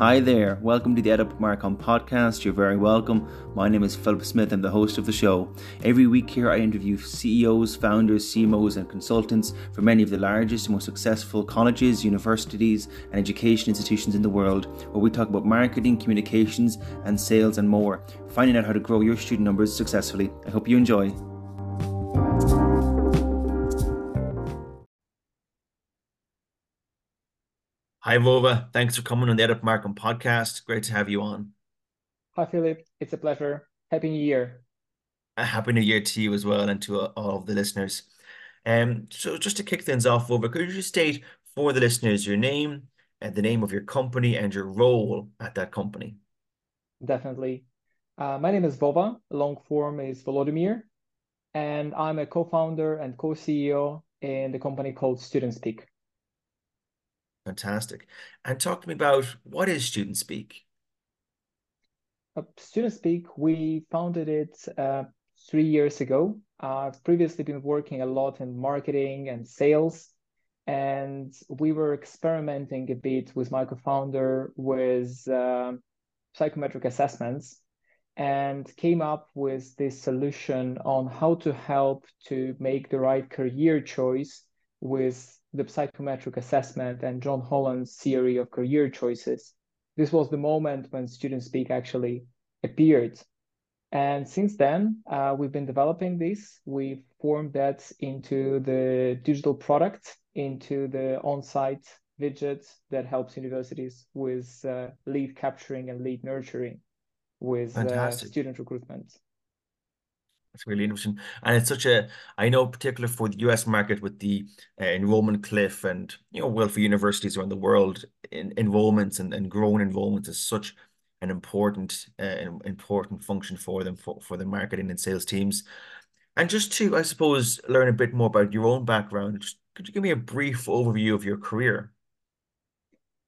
Hi there, welcome to the EdUp Marcom podcast. You're very welcome. My name is Philip Smith, I'm the host of the show. Every week here, I interview CEOs, founders, CMOs, and consultants from many of the largest and most successful colleges, universities, and education institutions in the world, where we talk about marketing, communications, and sales, and more, finding out how to grow your student numbers successfully. I hope you enjoy. Hi, Vova. Thanks for coming on the EdUp Marcom podcast. Great to have you on. Hi, Philip. It's a pleasure. Happy New Year. A happy New Year to you as well and to all of the listeners. Um, so just to kick things off, Vova, could you state for the listeners your name and the name of your company and your role at that company? Definitely. Uh, my name is Vova. Long form is Volodymyr, and I'm a co-founder and co-CEO in the company called Student Speak. Fantastic. And talk to me about what is Student Speak? Uh, Student Speak, we founded it uh, three years ago. I've previously been working a lot in marketing and sales, and we were experimenting a bit with my co-founder with uh, psychometric assessments and came up with this solution on how to help to make the right career choice with the psychometric assessment and John Holland's theory of career choices. This was the moment when Student Speak actually appeared. And since then, uh, we've been developing this. We've formed that into the digital product, into the on site widget that helps universities with uh, lead capturing and lead nurturing with uh, student recruitment. That's really interesting. And it's such a, I know, particular for the US market with the uh, enrollment cliff and, you know, well, for universities around the world, in, enrollments and, and growing enrollments is such an important, uh, important function for them, for, for the marketing and sales teams. And just to, I suppose, learn a bit more about your own background, could you give me a brief overview of your career?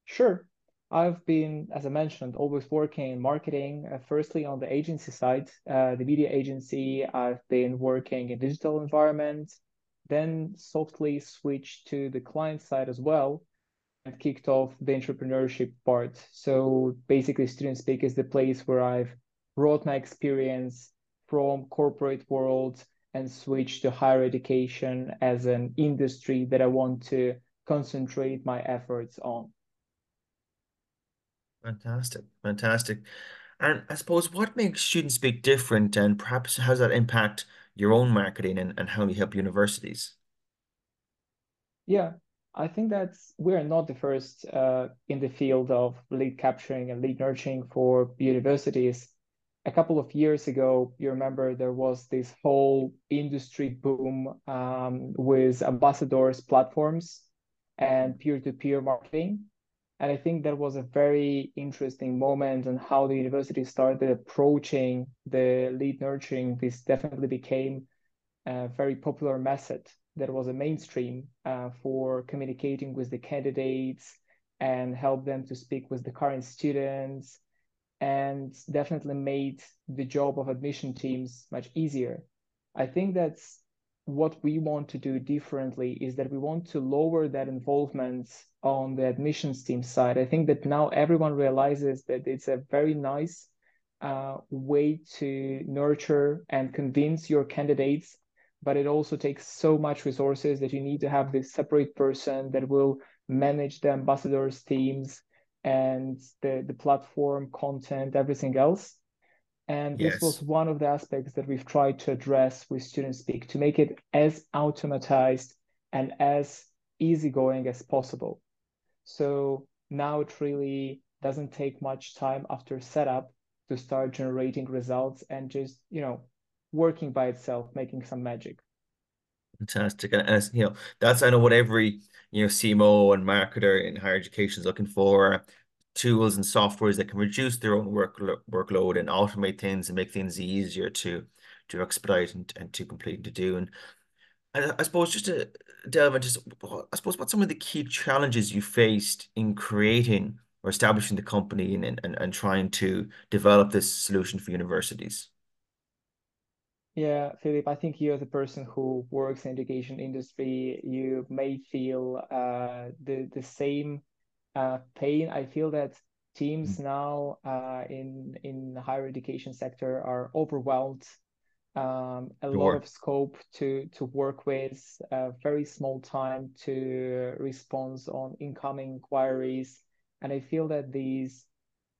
Sure. I've been, as I mentioned, always working in marketing, uh, firstly on the agency side, uh, the media agency. I've been working in digital environment, then softly switched to the client side as well and kicked off the entrepreneurship part. So basically, Student Speak is the place where I've brought my experience from corporate world and switched to higher education as an industry that I want to concentrate my efforts on. Fantastic, fantastic. And I suppose what makes Student Speak different and perhaps how does that impact your own marketing and, and how you help universities? Yeah, I think that we're not the first uh, in the field of lead capturing and lead nurturing for universities. A couple of years ago, you remember there was this whole industry boom um, with ambassadors platforms and peer-to-peer marketing. And I think that was a very interesting moment and how the university started approaching the lead nurturing. This definitely became a very popular method that was a mainstream uh, for communicating with the candidates and help them to speak with the current students and definitely made the job of admission teams much easier. I think that's what we want to do differently is that we want to lower that involvement on the admissions team side. I think that now everyone realizes that it's a very nice uh, way to nurture and convince your candidates, but it also takes so much resources that you need to have this separate person that will manage the ambassadors teams and the, the platform content, everything else. And yes. this was one of the aspects that we've tried to address with Student Speak to make it as automatized and as easygoing as possible. So now it really doesn't take much time after setup to start generating results and just, you know, working by itself, making some magic. Fantastic. And you know, that's I know what every you know CMO and marketer in higher education is looking for tools and softwares that can reduce their own work workload and automate things and make things easier to to expedite and, and to complete and to do. And I, I suppose just to delve into, I suppose what some of the key challenges you faced in creating or establishing the company and, and, and trying to develop this solution for universities? Yeah, Philip, I think you as a person who works in education industry, you may feel uh, the the same uh, pain. I feel that Teams now uh, in in the higher education sector are overwhelmed. Um, a Sure. lot of scope to to work with, a very small time to respond on incoming inquiries, and I feel that these,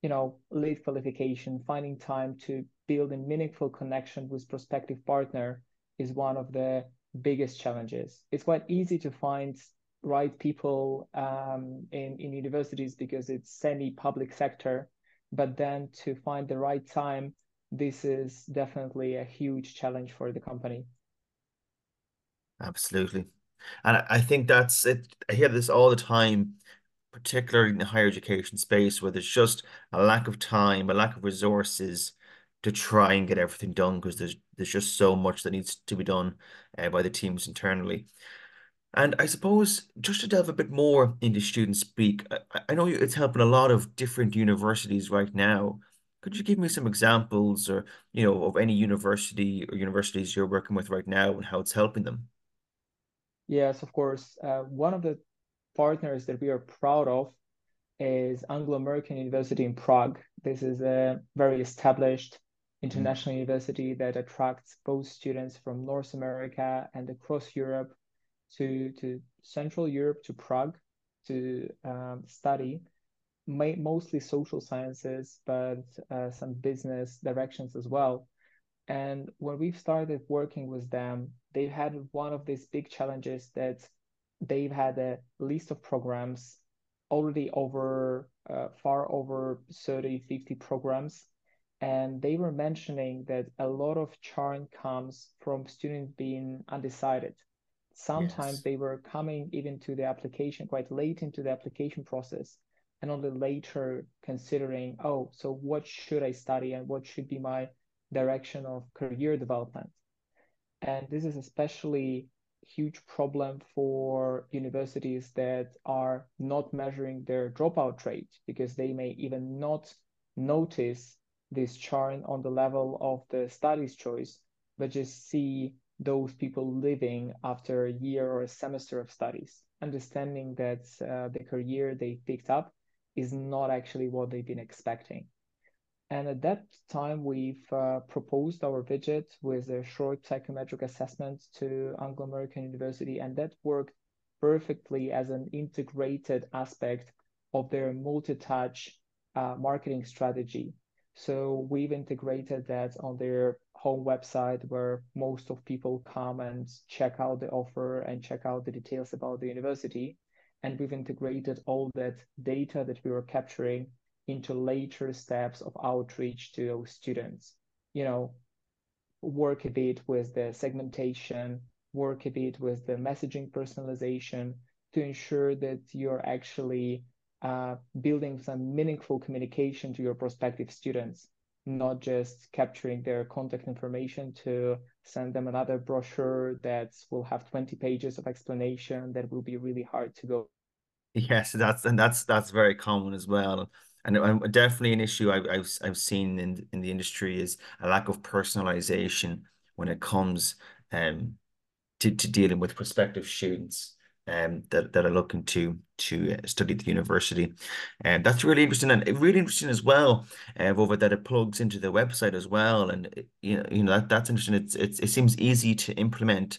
you know, lead qualification, finding time to build a meaningful connection with prospective partner is one of the biggest challenges. It's quite easy to find right people um, in, in universities because it's semi-public sector, but then to find the right time, this is definitely a huge challenge for the company. Absolutely. And I think that's it. I hear this all the time, particularly in the higher education space, where there's just a lack of time, a lack of resources to try and get everything done because there's there's just so much that needs to be done uh, by the teams internally. And I suppose just to delve a bit more into student speak, I, I know it's helping a lot of different universities right now. Could you give me some examples or, you know, of any university or universities you're working with right now and how it's helping them? Yes, of course. Uh, one of the partners that we are proud of is Anglo-American University in Prague. This is a very established Mm, international university that attracts both students from North America and across Europe to to Central Europe to Prague to um, study mostly social sciences, but uh, some business directions as well. And when we've started working with them, they've had one of these big challenges that they've had a list of programs already over uh, far over 30, 50 programs. And they were mentioning that a lot of churn comes from students being undecided. Sometimes Yes. they were coming even to the application quite late into the application process and only later considering, oh, so what should I study and what should be my direction of career development. And this is especially huge problem for universities that are not measuring their dropout rate because they may even not notice this churn on the level of the studies choice, but just see those people living after a year or a semester of studies, understanding that uh, the career they picked up is not actually what they've been expecting. And at that time, we've uh, proposed our widget with a short psychometric assessment to Anglo American University, and that worked perfectly as an integrated aspect of their multi touch uh, marketing strategy. So we've integrated that on their home website where most of people come and check out the offer and check out the details about the university. And we've integrated all that data that we were capturing into later steps of outreach to those students. You know, work a bit with the segmentation, work a bit with the messaging personalization to ensure that you're actually uh, building some meaningful communication to your prospective students, not just capturing their contact information to send them another brochure that will have 20 pages of explanation that will be really hard to go Yes, that's and that's that's very common as well. And, and definitely an issue I've, I've I've seen in in the industry is a lack of personalization when it comes um to, to dealing with prospective students um that, that are looking to to uh, study at the university. And that's really interesting and really interesting as well, uh, over that it plugs into the website as well. And uh, you know, you know that that's interesting. It's, it's it seems easy to implement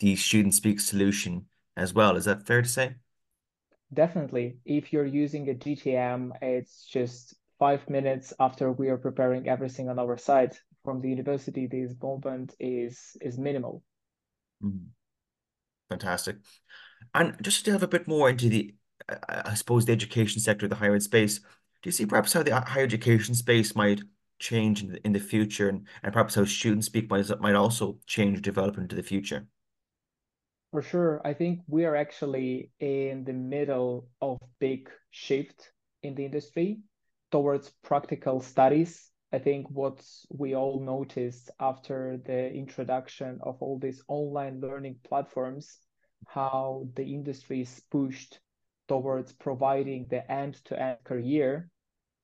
the student speak solution as well. Is that fair to say? Definitely. If you're using a GTM, it's just five minutes after we are preparing everything on our side. From the university, this involvement is is minimal. Mhm. Fantastic. And just to delve a bit more into the, I suppose, the education sector, the higher ed space, do you see perhaps how the higher education space might change in the, in the future and, and perhaps how student speak might, might also change, develop into the future? For sure, I think we are actually in the middle of big shift in the industry towards practical studies. I think what we all noticed after the introduction of all these online learning platforms, how the industry is pushed towards providing the end-to-end career.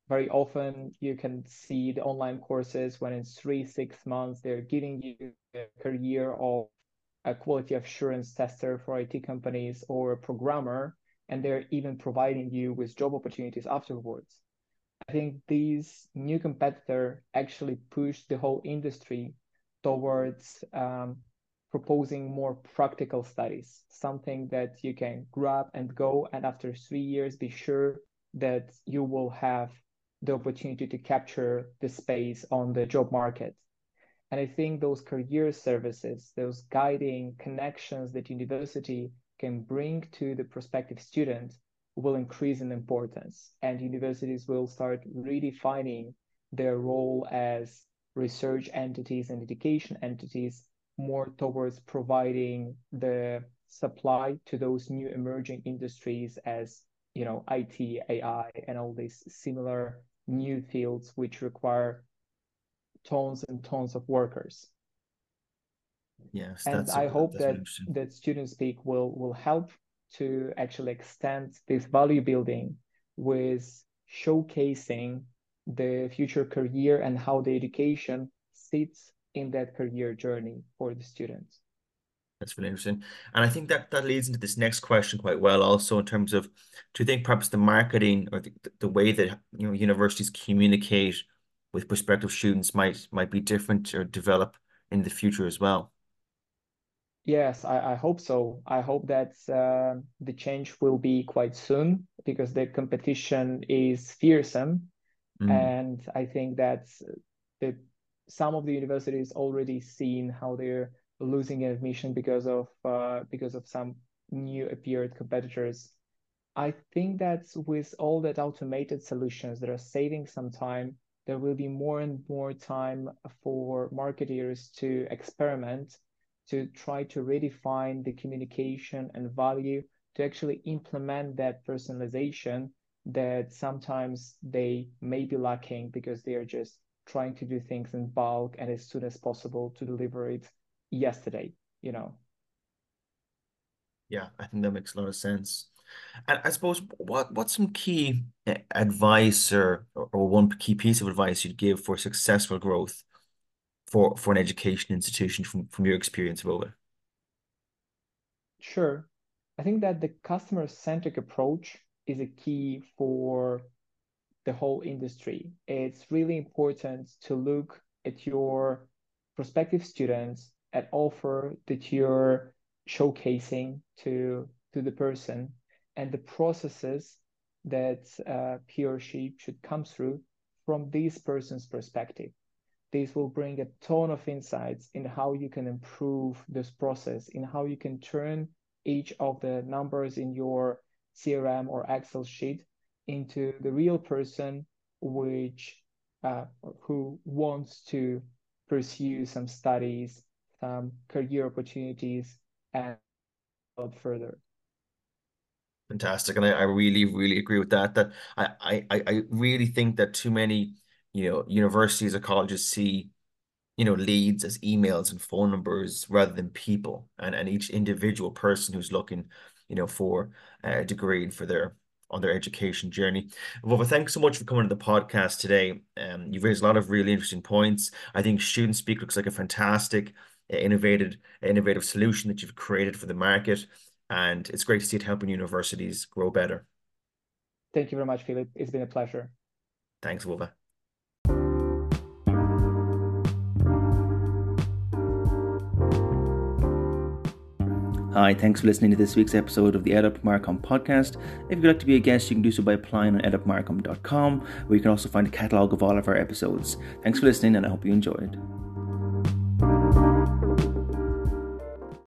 Very often you can see the online courses when in three, six months they're giving you a career of a quality assurance tester for IT companies or a programmer, and they're even providing you with job opportunities afterwards. I think these new competitor actually pushed the whole industry towards um, proposing more practical studies, something that you can grab and go, and after three years, be sure that you will have the opportunity to capture the space on the job market. And I think those career services, those guiding connections that university can bring to the prospective student will increase in importance. And universities will start redefining their role as research entities and education entities more towards providing the supply to those new emerging industries as you know IT, AI, and all these similar new fields which require tons and tons of workers. Yes, and I hope that that Student Speak will will help to actually extend this value building with showcasing the future career and how the education sits in that career journey for the students. That's really interesting. And I think that that leads into this next question quite well also in terms of do you think perhaps the marketing or the, the way that you know universities communicate with prospective students might might be different or develop in the future as well? Yes, I, I hope so. I hope that uh, the change will be quite soon because the competition is fearsome. Mm. And I think that the, some of the universities already seen how they're losing admission because of uh, because of some new appeared competitors. I think that with all that automated solutions that are saving some time, there will be more and more time for marketers to experiment to try to redefine the communication and value to actually implement that personalization that sometimes they may be lacking because they are just trying to do things in bulk and as soon as possible to deliver it yesterday, you know. Yeah, I think that makes a lot of sense. And I suppose what what's some key eh, advice or or one key piece of advice you'd give for successful growth for for an education institution from from your experience of it? Sure. I think that the customer centric approach is a key for the whole industry. It's really important to look at your prospective students at offer that you're showcasing to to the person and the processes that uh, he or she should come through from this person's perspective this will bring a ton of insights in how you can improve this process, in how you can turn each of the numbers in your CRM or Excel sheet into the real person which uh, who wants to pursue some studies, some career opportunities, and further. Fantastic, and I, I really, really agree with that. That I, I, I really think that too many you know, universities or colleges see, you know, leads as emails and phone numbers rather than people and, and each individual person who's looking, you know, for a degree and for their on their education journey. Well, thanks so much for coming to the podcast today. Um, you've raised a lot of really interesting points. I think Student Speak looks like a fantastic, innovative, innovative solution that you've created for the market, and it's great to see it helping universities grow better. Thank you very much, Philip. It's been a pleasure. Thanks, Vova. Hi, thanks for listening to this week's episode of the EdUp Marcom podcast. If you'd like to be a guest, you can do so by applying on edupmarcom.com, where you can also find a catalogue of all of our episodes. Thanks for listening, and I hope you enjoyed.